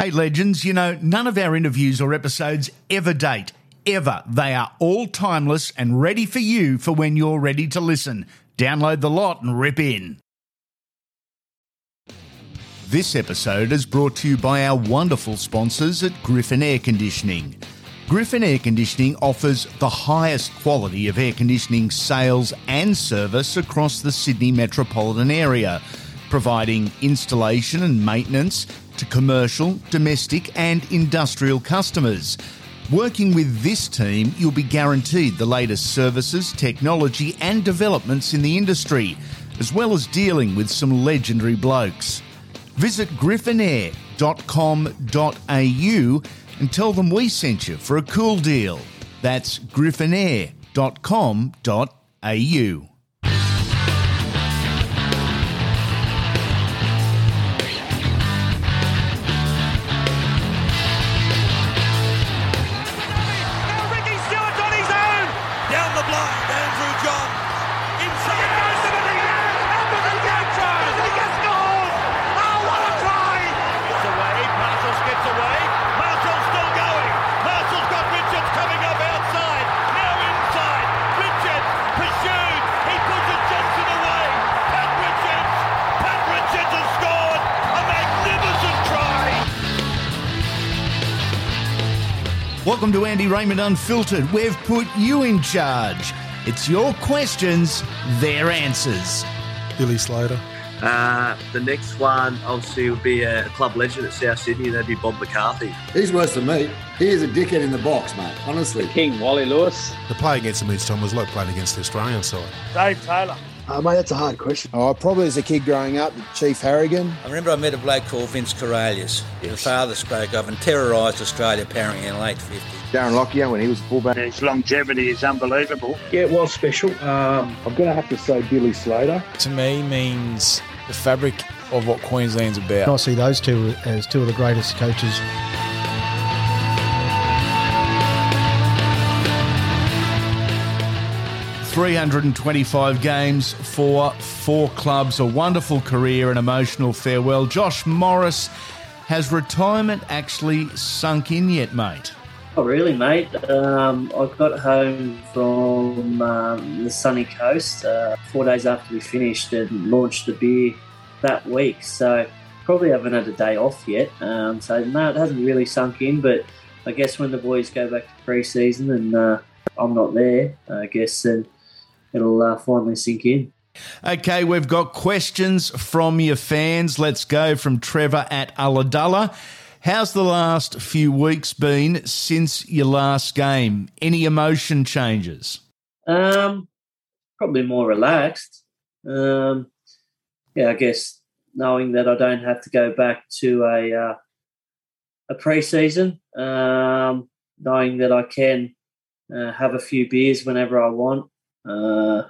Hey, legends, you know, none of our interviews or episodes ever date. Ever. They are all timeless and ready for you for when you're ready to listen. Download the lot and rip in. This episode is brought to you by our wonderful sponsors at Griffin Air Conditioning. Griffin Air Conditioning offers the highest quality of air conditioning sales and service across the Sydney metropolitan area, providing installation and maintenance to commercial, domestic, and industrial customers. Working with this team, you'll be guaranteed the latest services, technology, and developments in the industry, as well as dealing with some legendary blokes. Visit griffinair.com.au and tell them we sent you for a cool deal. That's griffinair.com.au. Welcome to Andy Raymond Unfiltered. We've put you in charge. It's your questions, their answers. Billy Slater. Uh, the next one, obviously, would be a club legend at South Sydney, and that'd be Bob McCarthy. He's worse than me. He is a dickhead in the box, mate. Honestly. King Wally Lewis. The play against the each time was like playing against the Australian side. Dave Taylor. Uh, mate, that's a hard question. Oh, probably as a kid growing up, Chief Harrigan. I remember I met a bloke called Vince Karalius, the father spoke of and terrorised Australia apparently in the late 50s. Darren Lockyer when he was fullback. His longevity is unbelievable. Yeah, it was special. Um, I'm going to have to say Billy Slater. To me, means the fabric of what Queensland's about. I see those two as two of the greatest coaches. Three hundred and twenty-five games for four clubs, a wonderful career, an emotional farewell. Josh Morris, has retirement actually sunk in yet, mate? Not really, mate. Um, I got home from um, the sunny coast uh, four days after we finished and launched the beer that week. So probably haven't had a day off yet. Um, so no, it hasn't really sunk in. But I guess when the boys go back to pre-season and uh, I'm not there, I guess then it'll uh, finally sink in. Okay, we've got questions from your fans. Let's go from Trevor at Ulladulla. How's the last few weeks been since your last game? Any emotion changes? Um, probably more relaxed. Um, yeah, I guess knowing that I don't have to go back to a uh, a pre-season, um, knowing that I can uh, have a few beers whenever I want, uh,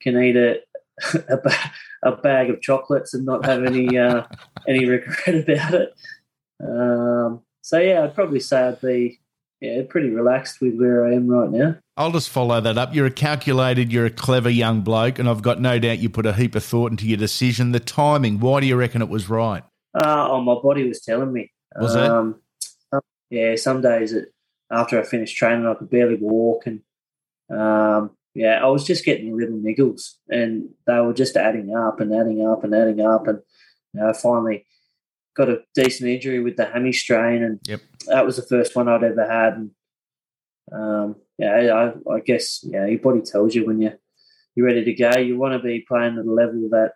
can eat a a, ba- a bag of chocolates and not have any uh, any regret about it. Um, so yeah, I'd probably say I'd be yeah pretty relaxed with where I am right now. I'll just follow that up. You're a calculated, you're a clever young bloke, and I've got no doubt you put a heap of thought into your decision. The timing, why do you reckon it was right? Uh, oh, my body was telling me. Was it? um, Yeah, some days it, after I finished training, I could barely walk, and um, yeah, I was just getting little niggles, and they were just adding up and adding up and adding up, and you know, I finally got a decent injury with the hammy strain, and Yep. that was the first one I'd ever had, and um, yeah, I, I guess yeah, your body tells you when you you're ready to go. You want to be playing at a level that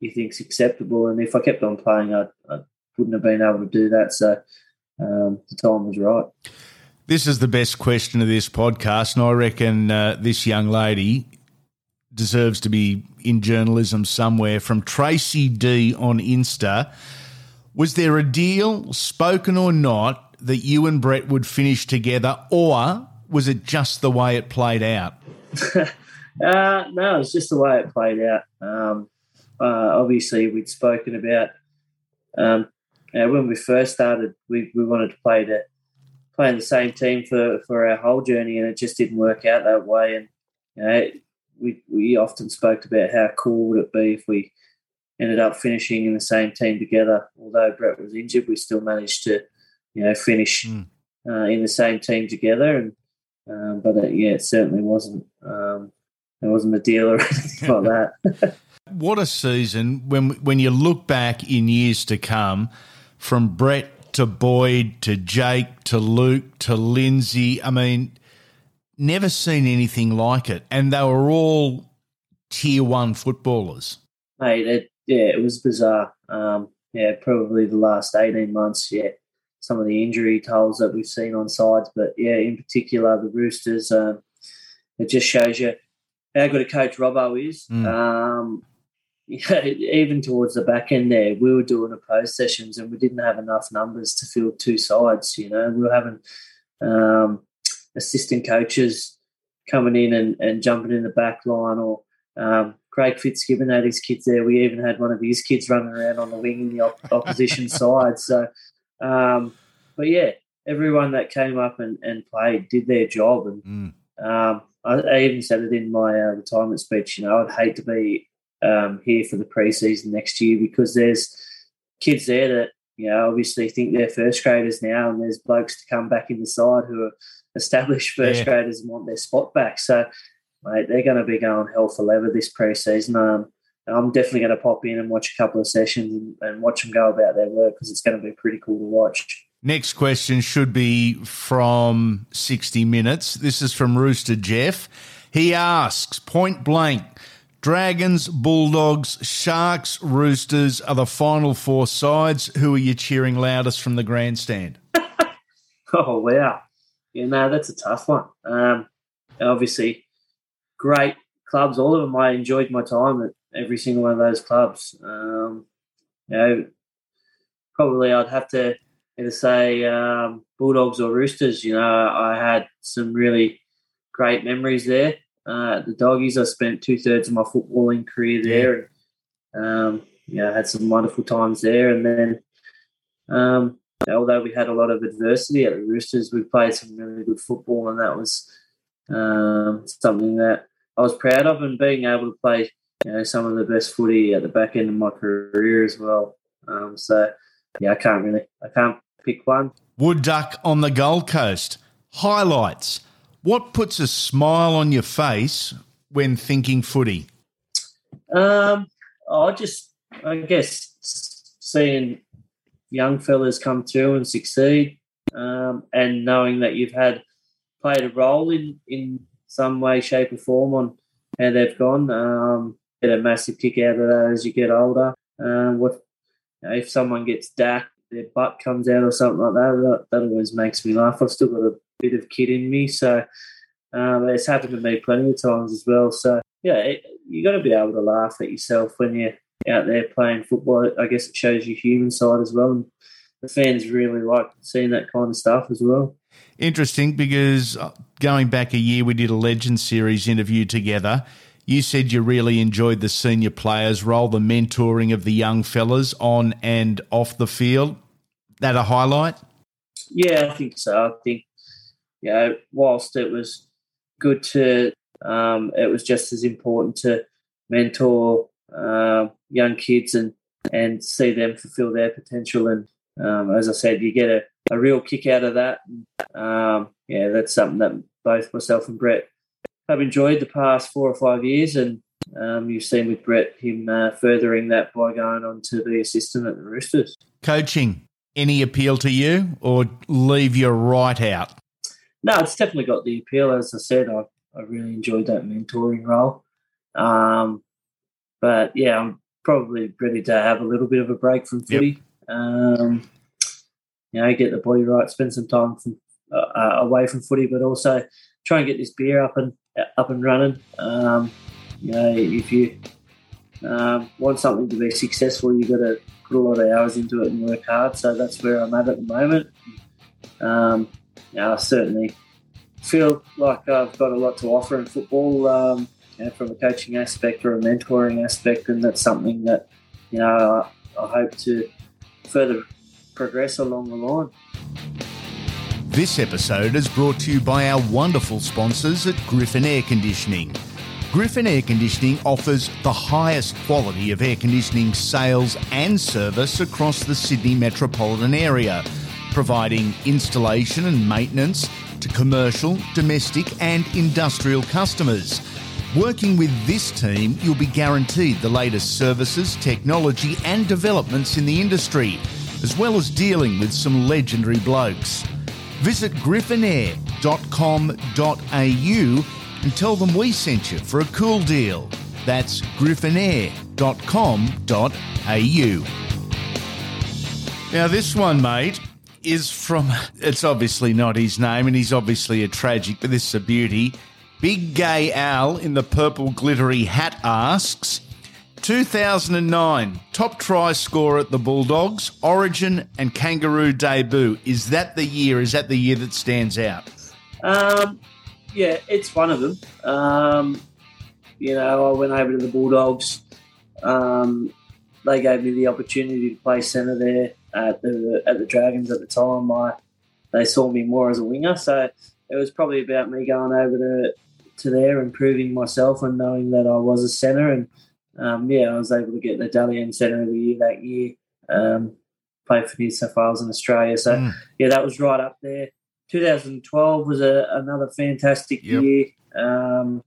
you think's acceptable, and if I kept on playing, I, I wouldn't have been able to do that. So um, the time was right. This is the best question of this podcast, and I reckon uh, this young lady deserves to be in journalism somewhere. From Tracy D on Insta, was there a deal, spoken or not, that you and Brett would finish together, or was it just the way it played out? Uh, no, it's just the way it played out. Um, uh, obviously, we'd spoken about um, you when we first started, we, we wanted to play to play in the same team for, for our whole journey, and it just didn't work out that way. And you know, we we often spoke about how cool would it be if we ended up finishing in the same team together. Although Brett was injured, we still managed to, you know, finish Mm. uh, in the same team together. And um, but it, yeah, it certainly wasn't. Um, it wasn't a deal or anything like that. What a season when when you look back in years to come, from Brett to Boyd to Jake to Luke to Lindsay. I mean, never seen anything like it, and they were all tier one footballers. Mate, it, yeah, it was bizarre. Um, yeah, probably the last eighteen months. Yeah, some of the injury tolls that we've seen on sides, but yeah, in particular the Roosters. Um, it just shows you how good a coach Robbo is. Mm. Um, yeah, even towards the back end there, we were doing opposed sessions and we didn't have enough numbers to field two sides. You know, we were having um, assistant coaches coming in and, and jumping in the back line or um, Craig Fitzgibbon had his kids there. We even had one of his kids running around on the wing in the op- opposition side. So, um, but yeah, everyone that came up and, and played did their job. And Mm. um, I, I even said it in my uh, retirement speech. You know, I'd hate to be um, here for the preseason next year because there's kids there that you know obviously think they're first graders now, and there's blokes to come back in the side who are established first Yeah. graders and want their spot back. So, mate, they're going to be going hell for leather this preseason. Um, I'm definitely going to pop in and watch a couple of sessions and, and watch them go about their work because it's going to be pretty cool to watch. Next question should be from 60 Minutes. This is from Rooster Jeff. He asks point blank Dragons, Bulldogs, Sharks, Roosters are the final four sides. Who are you cheering loudest from the grandstand? Oh wow, yeah, no, that's a tough one. Um, obviously, great clubs, all of them. I enjoyed my time at every single one of those clubs. Um, you know, probably I'd have to either say um, Bulldogs or Roosters. You know, I had some really great memories there. Uh, at the Doggies, I spent two thirds of my footballing career there. And, um, you know, had some wonderful times there, and then. Um, although we had a lot of adversity at the Roosters, we played some really good football, and that was um, something that I was proud of. And being able to play, you know, some of the best footy at the back end of my career as well. Um, so, yeah, I can't really, I can't pick one. Wood Duck on the Gold Coast. Highlights. What puts a smile on your face when thinking footy? Um, I just, I guess, seeing young fellas come through and succeed, um, and knowing that you've had played a role in in some way, shape, or form on how they've gone. Um, get a massive kick out of that as you get older. Um, what you know, if someone gets dacked, their butt comes out or something like that? That, that always makes me laugh. I've still got a bit of kid in me, so um, it's happened to me plenty of times as well. So yeah, it, you got to be able to laugh at yourself when you're out there playing football. I guess it shows your human side as well. And the fans really like seeing that kind of stuff as well. Interesting because uh, going back a year, we did a Legend Series interview together. You said you really enjoyed the senior players' role, the mentoring of the young fellas on and off the field. That a highlight? Yeah, I think so. I think, you know, whilst it was good to, um, it was just as important to mentor uh, young kids and, and see them fulfill their potential. And um, as I said, you get a, a real kick out of that. Um, yeah, that's something that both myself and Brett have enjoyed the past four or five years. And um, you've seen with Brett him uh, furthering that by going on to be assistant at the Roosters. Coaching, any appeal to you or leave you right out? No, it's definitely got the appeal. As I said, I, I really enjoyed that mentoring role. Um, but yeah, I'm probably ready to have a little bit of a break from footy. Um, you know, get the body right, spend some time from, uh, away from footy, but also try and get this beer up and up and running. Um, you know, if you um, want something to be successful, you've got to put a lot of hours into it and work hard. So that's where I'm at at the moment. Um, know, I certainly feel like I've got a lot to offer in football um, you know, from a coaching aspect or a mentoring aspect, and that's something that you know I, I hope to further progress along the line. This episode is brought to you by our wonderful sponsors at Griffin Air Conditioning. Griffin Air Conditioning offers the highest quality of air conditioning sales and service across the Sydney metropolitan area, providing installation and maintenance to commercial, domestic, and industrial customers. Working with this team, you'll be guaranteed the latest services, technology, and developments in the industry, as well as dealing with some legendary blokes. Visit griffinair.com.au and tell them we sent you for a cool deal. That's griffinair.com.au. Now, this one, mate, is from, it's obviously not his name, and he's obviously a tragic, but this is a beauty. Big Gay Al in the purple glittery hat asks 2009 top try scorer at the Bulldogs, Origin and Kangaroo debut. Is that the year? Is that the year that stands out? Um, yeah, it's one of them. Um, you know, I went over to the Bulldogs. Um, they gave me the opportunity to play centre there at the at the Dragons at the time. I, they saw me more as a winger, so it was probably about me going over to to there and proving myself and knowing that I was a centre. And um, yeah, I was able to get the Dally Centre of the Year that year. Um, played for New South Wales and Australia, so mm. yeah, that was right up there. 2012 was a, another fantastic yep. year. Um,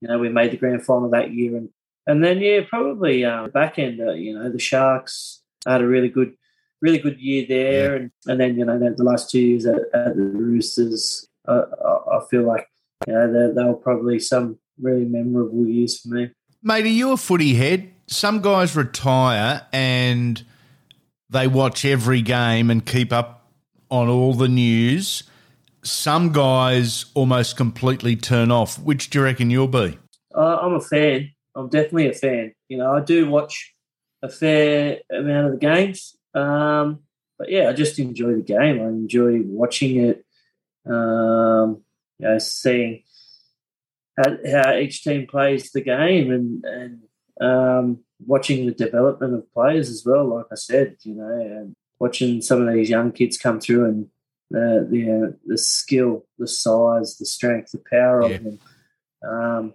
you know, we made the grand final that year, and and then yeah, probably uh, back end. Uh, you know, the Sharks had a really good, really good year there, yeah. and and then you know the, the last two years at, at the Roosters, uh, I, I feel like you know they, they were probably some really memorable years for me. Mate, are you a footy head? Some guys retire and they watch every game and keep up on all the news. Some guys almost completely turn off. Which do you reckon you'll be? Uh, I'm a fan. I'm definitely a fan. You know, I do watch a fair amount of the games. Um, but yeah, I just enjoy the game. I enjoy watching it. Um, you know, seeing how, how, each team plays the game and and um, watching the development of players as well. Like I said, you know, and watching some of these young kids come through and the the, uh, the skill, the size, the strength, the power yeah. of them. Um,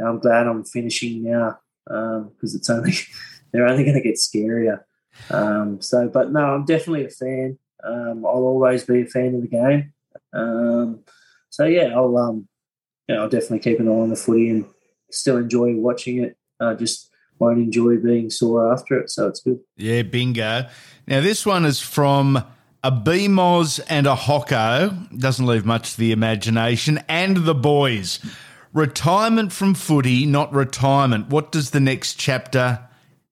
I'm glad I'm finishing now because um, it's only they're only going to get scarier. Um, so, but no, I'm definitely a fan. Um, I'll always be a fan of the game. Um, so yeah, I'll um, you know, I'll definitely keep an eye on the footy and still enjoy watching it. Uh, just won't enjoy being sore after it, so it's good. Yeah, bingo. Now this one is from a BMOS and a Hocko. Doesn't leave much to the imagination. And the boys. Retirement from footy, not retirement. What does the next chapter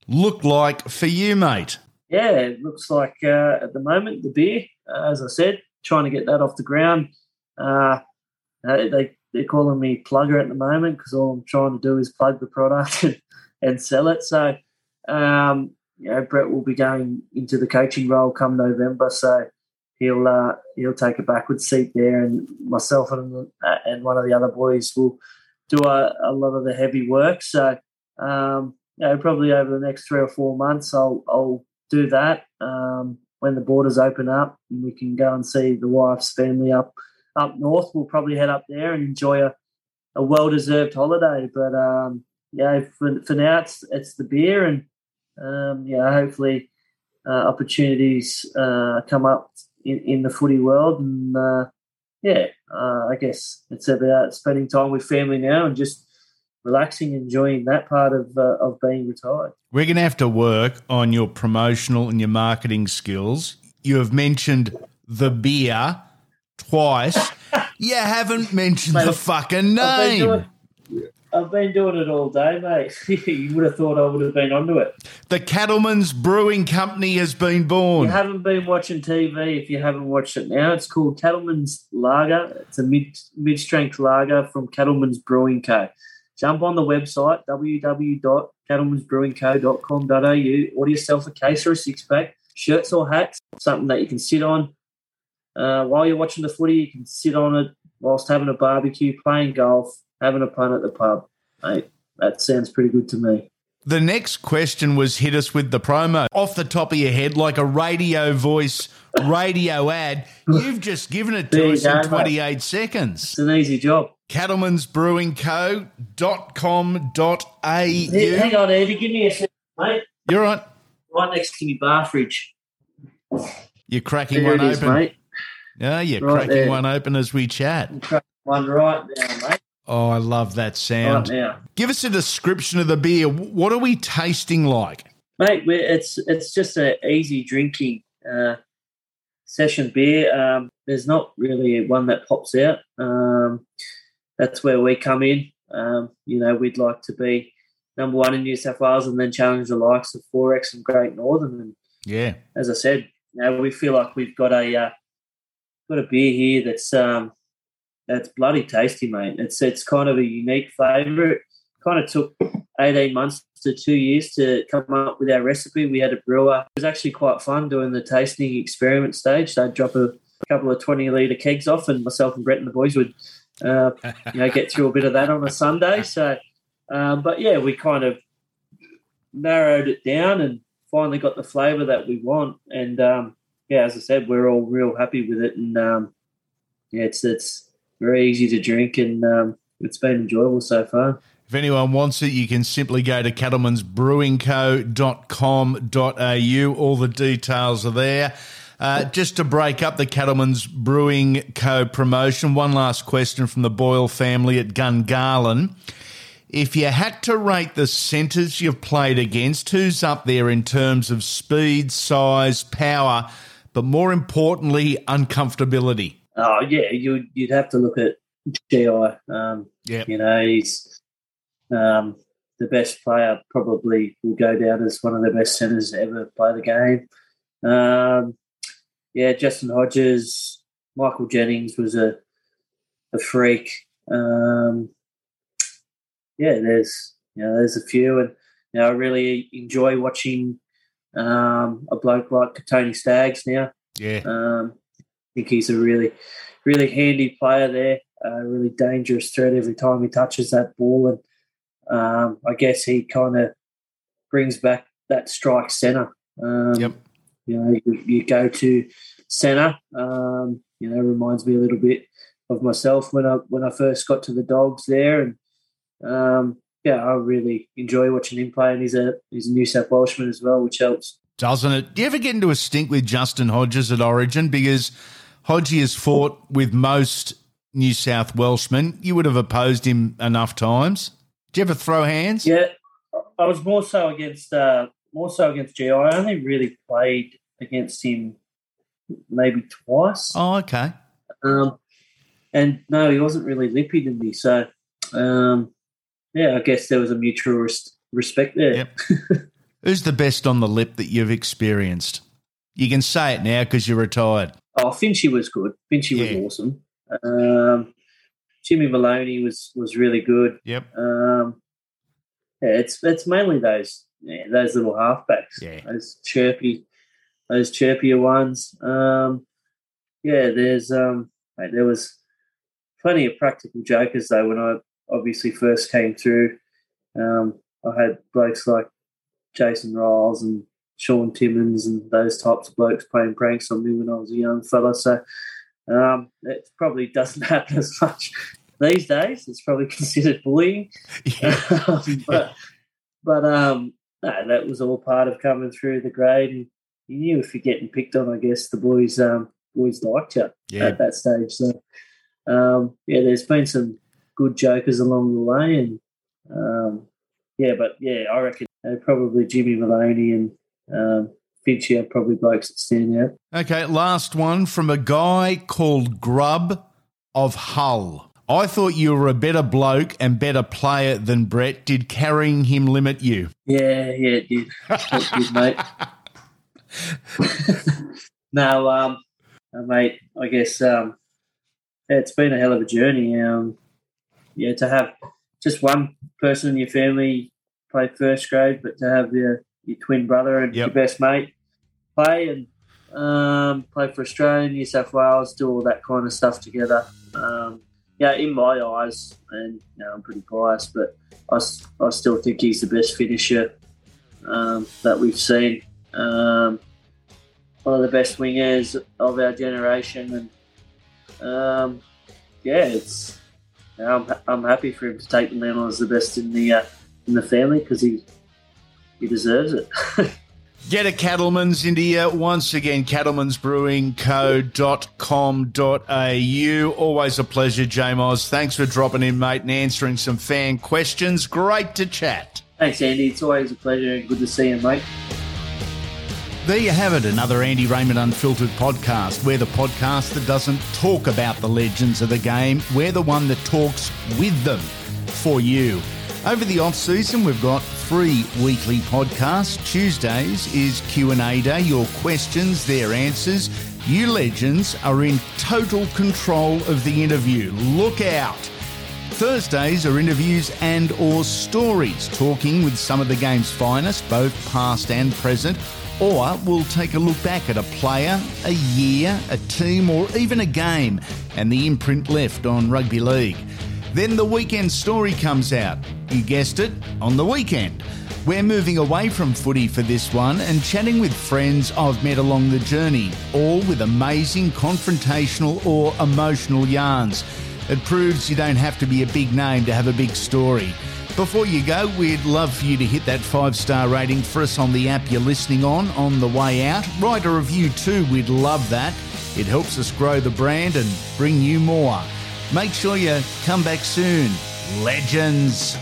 look like for you, mate? Yeah, it looks like uh, at the moment the beer, uh, as I said, trying to get that off the ground. Uh, they they're calling me plugger at the moment because all I'm trying to do is plug the product and, sell it. So, um, you know, Brett will be going into the coaching role come November, so he'll uh, he'll take a backward seat there, and myself and uh, and one of the other boys will do a, a lot of the heavy work. So, um, you know, probably over the next three or four months, I'll I'll do that. Um, when the borders open up and we can go and see the wife's family up up north, we'll probably head up there and enjoy a, a well deserved holiday. But um, yeah, for, for now it's it's the beer and um, yeah, hopefully uh, opportunities uh, come up in, in the footy world and uh, yeah, uh, I guess it's about spending time with family now and just relaxing, enjoying that part of uh, of being retired. We're going to have to work on your promotional and your marketing skills. You have mentioned the beer twice. you haven't mentioned mate, the fucking name. I've been doing it all day, mate. you would have thought I would have been onto it. The Cattleman's Brewing Company has been born. You haven't been watching TV if you haven't watched it now. It's called Cattleman's Lager. It's a mid mid strength lager from Cattleman's Brewing Co. Jump on the website www.cattlemansbrewingco.com.au. Order yourself a case or a six pack, shirts or hats, something that you can sit on uh, while you're watching the footy. You can sit on it whilst having a barbecue, playing golf, having a pun at the pub. Mate, that sounds pretty good to me. The next question was hit us with the promo off the top of your head, like a radio voice, radio ad. You've just given it to us go, in mate. 28 seconds. It's an easy job. Cattleman'sbrewingco.com.au. Hey, hang on, Andy. Give me a second, mate. You're right. Right next to me bar fridge. You're cracking There one is, open. mate. Yeah, you're Right cracking there. one open as we chat. One right now, mate. Oh, I love that sound. Right now. Give us a description of the beer. What are we tasting like? mate. it's it's just a easy drinking uh, session beer. Um, there's not really one that pops out. Um, that's where we come in. Um, you know, we'd like to be number one in New South Wales and then challenge the likes of XXXX and Great Northern. And Yeah. as I said, you know, we feel like we've got a uh, got a beer here that's um, that's bloody tasty, mate. It's it's kind of a unique flavour. It kind of took eighteen months to two years to come up with our recipe. We had a brewer. It was actually quite fun doing the tasting experiment stage. They'd drop a couple of twenty litre kegs off, and myself and Brett and the boys would, uh, you know, get through a bit of that on a Sunday. So, um, but yeah, we kind of narrowed it down and finally got the flavour that we want. And um, yeah, as I said, we're all real happy with it, and um, yeah, it's it's very easy to drink, and um, it's been enjoyable so far. If anyone wants it, you can simply go to cattleman'sbrewingco.com.au. All the details are there. Uh, just to break up the Cattleman's Brewing Co. promotion, one last question from the Boyle family at Gungahlin. If you had to rate the centres you've played against, who's up there in terms of speed, size, power, but more importantly, uncomfortability? Oh yeah, you'd you'd have to look at Gi. Um, yeah, you know he's um, the best player. Probably will go down as one of the best centres ever play the game. Um, yeah, Justin Hodges, Michael Jennings was a a freak. Um, yeah, there's you know there's a few, and you know I really enjoy watching um, a bloke like Kotoni Staggs now. Yeah. Um, think he's a really, really handy player there. A really dangerous threat every time he touches that ball, and um, I guess he kind of brings back that strike centre. Um, yep. You know, you, you go to centre. Um, you know, reminds me a little bit of myself when I when I first got to the Dogs there, and um, yeah, I really enjoy watching him play. And he's a he's a New South Welshman as well, which helps. Doesn't it? Do you ever get into a stink with Justin Hodges at Origin? Because Hodgie has fought with most New South Welshmen. You would have opposed him enough times. Do you ever throw hands? Yeah, I was more so against uh, more so against Gi. I only really played against him maybe twice. Oh, okay. Um, and no, he wasn't really lippy to me. So, um, yeah, I guess there was a mutual res- respect there. Yep. Who's the best on the lip that you've experienced? You can say it now because you're retired. Oh, Finchy was good. Finchy Yeah. was awesome. Um, Jimmy Maloney was was really good. Yep. Um, yeah, it's it's mainly those yeah, those little halfbacks. Yeah. Those chirpy, those chirpier ones. Um, yeah, there's um, mate, there was plenty of practical jokers though when I obviously first came through. Um, I had blokes like Jason Ryles and Shaun Timmins and those types of blokes playing pranks on me when I was a young fella. So um, it probably doesn't happen as much these days. It's probably considered bullying. Um, but but um, no, that was all part of coming through the grade. And you knew if you're getting picked on, I guess the boys um, boys liked you Yeah. at that stage. So um, yeah, there's been some good jokers along the way, and um, yeah, but yeah, I reckon uh, probably Jimmy Maloney and um, Finchy are probably blokes that stand out. Okay, last one from a guy called Grub of Hull. I thought you were a better bloke and better player than Brett. Did carrying him limit you? Yeah, yeah, it did. It did, mate. no, um, uh, mate, I guess um, yeah, it's been a hell of a journey. Um, yeah, to have just one person in your family play first grade, but to have your, your twin brother and your best mate play and um, play for Australia, New South Wales, do all that kind of stuff together. Um, yeah, in my eyes, and you know, I'm pretty biased, but I still think he's the best finisher um, that we've seen. Um, one of the best wingers of our generation, and um, yeah, it's I'm, I'm happy for him to take the mantle as the best in the uh, in the family because he he deserves it. Get a Cattleman's India once again, cattleman'sbrewingco.com.au. Always a pleasure, Jamos. Thanks for dropping in, mate, and answering some fan questions. Great to chat. Thanks, Andy. It's always a pleasure and good to see you, mate. There you have it, another Andy Raymond Unfiltered podcast. We're the podcast that doesn't talk about the legends of the game. We're the one that talks with them for you. Over the off season, we've got three weekly podcasts. Tuesdays is Q&A day, your questions, their answers. You legends are in total control of the interview. Look out. Thursdays are interviews and or stories, talking with some of the game's finest, both past and present, or we'll take a look back at a player, a year, a team, or even a game, and the imprint left on rugby league. Then the weekend story comes out. You guessed it, on the weekend. We're moving away from footy for this one and chatting with friends I've met along the journey, all with amazing confrontational or emotional yarns. It proves you don't have to be a big name to have a big story. Before you go, we'd love for you to hit that five star rating for us on the app you're listening on on the way out. Write a review too, we'd love that. It helps us grow the brand and bring you more. Make sure you come back soon. Legends.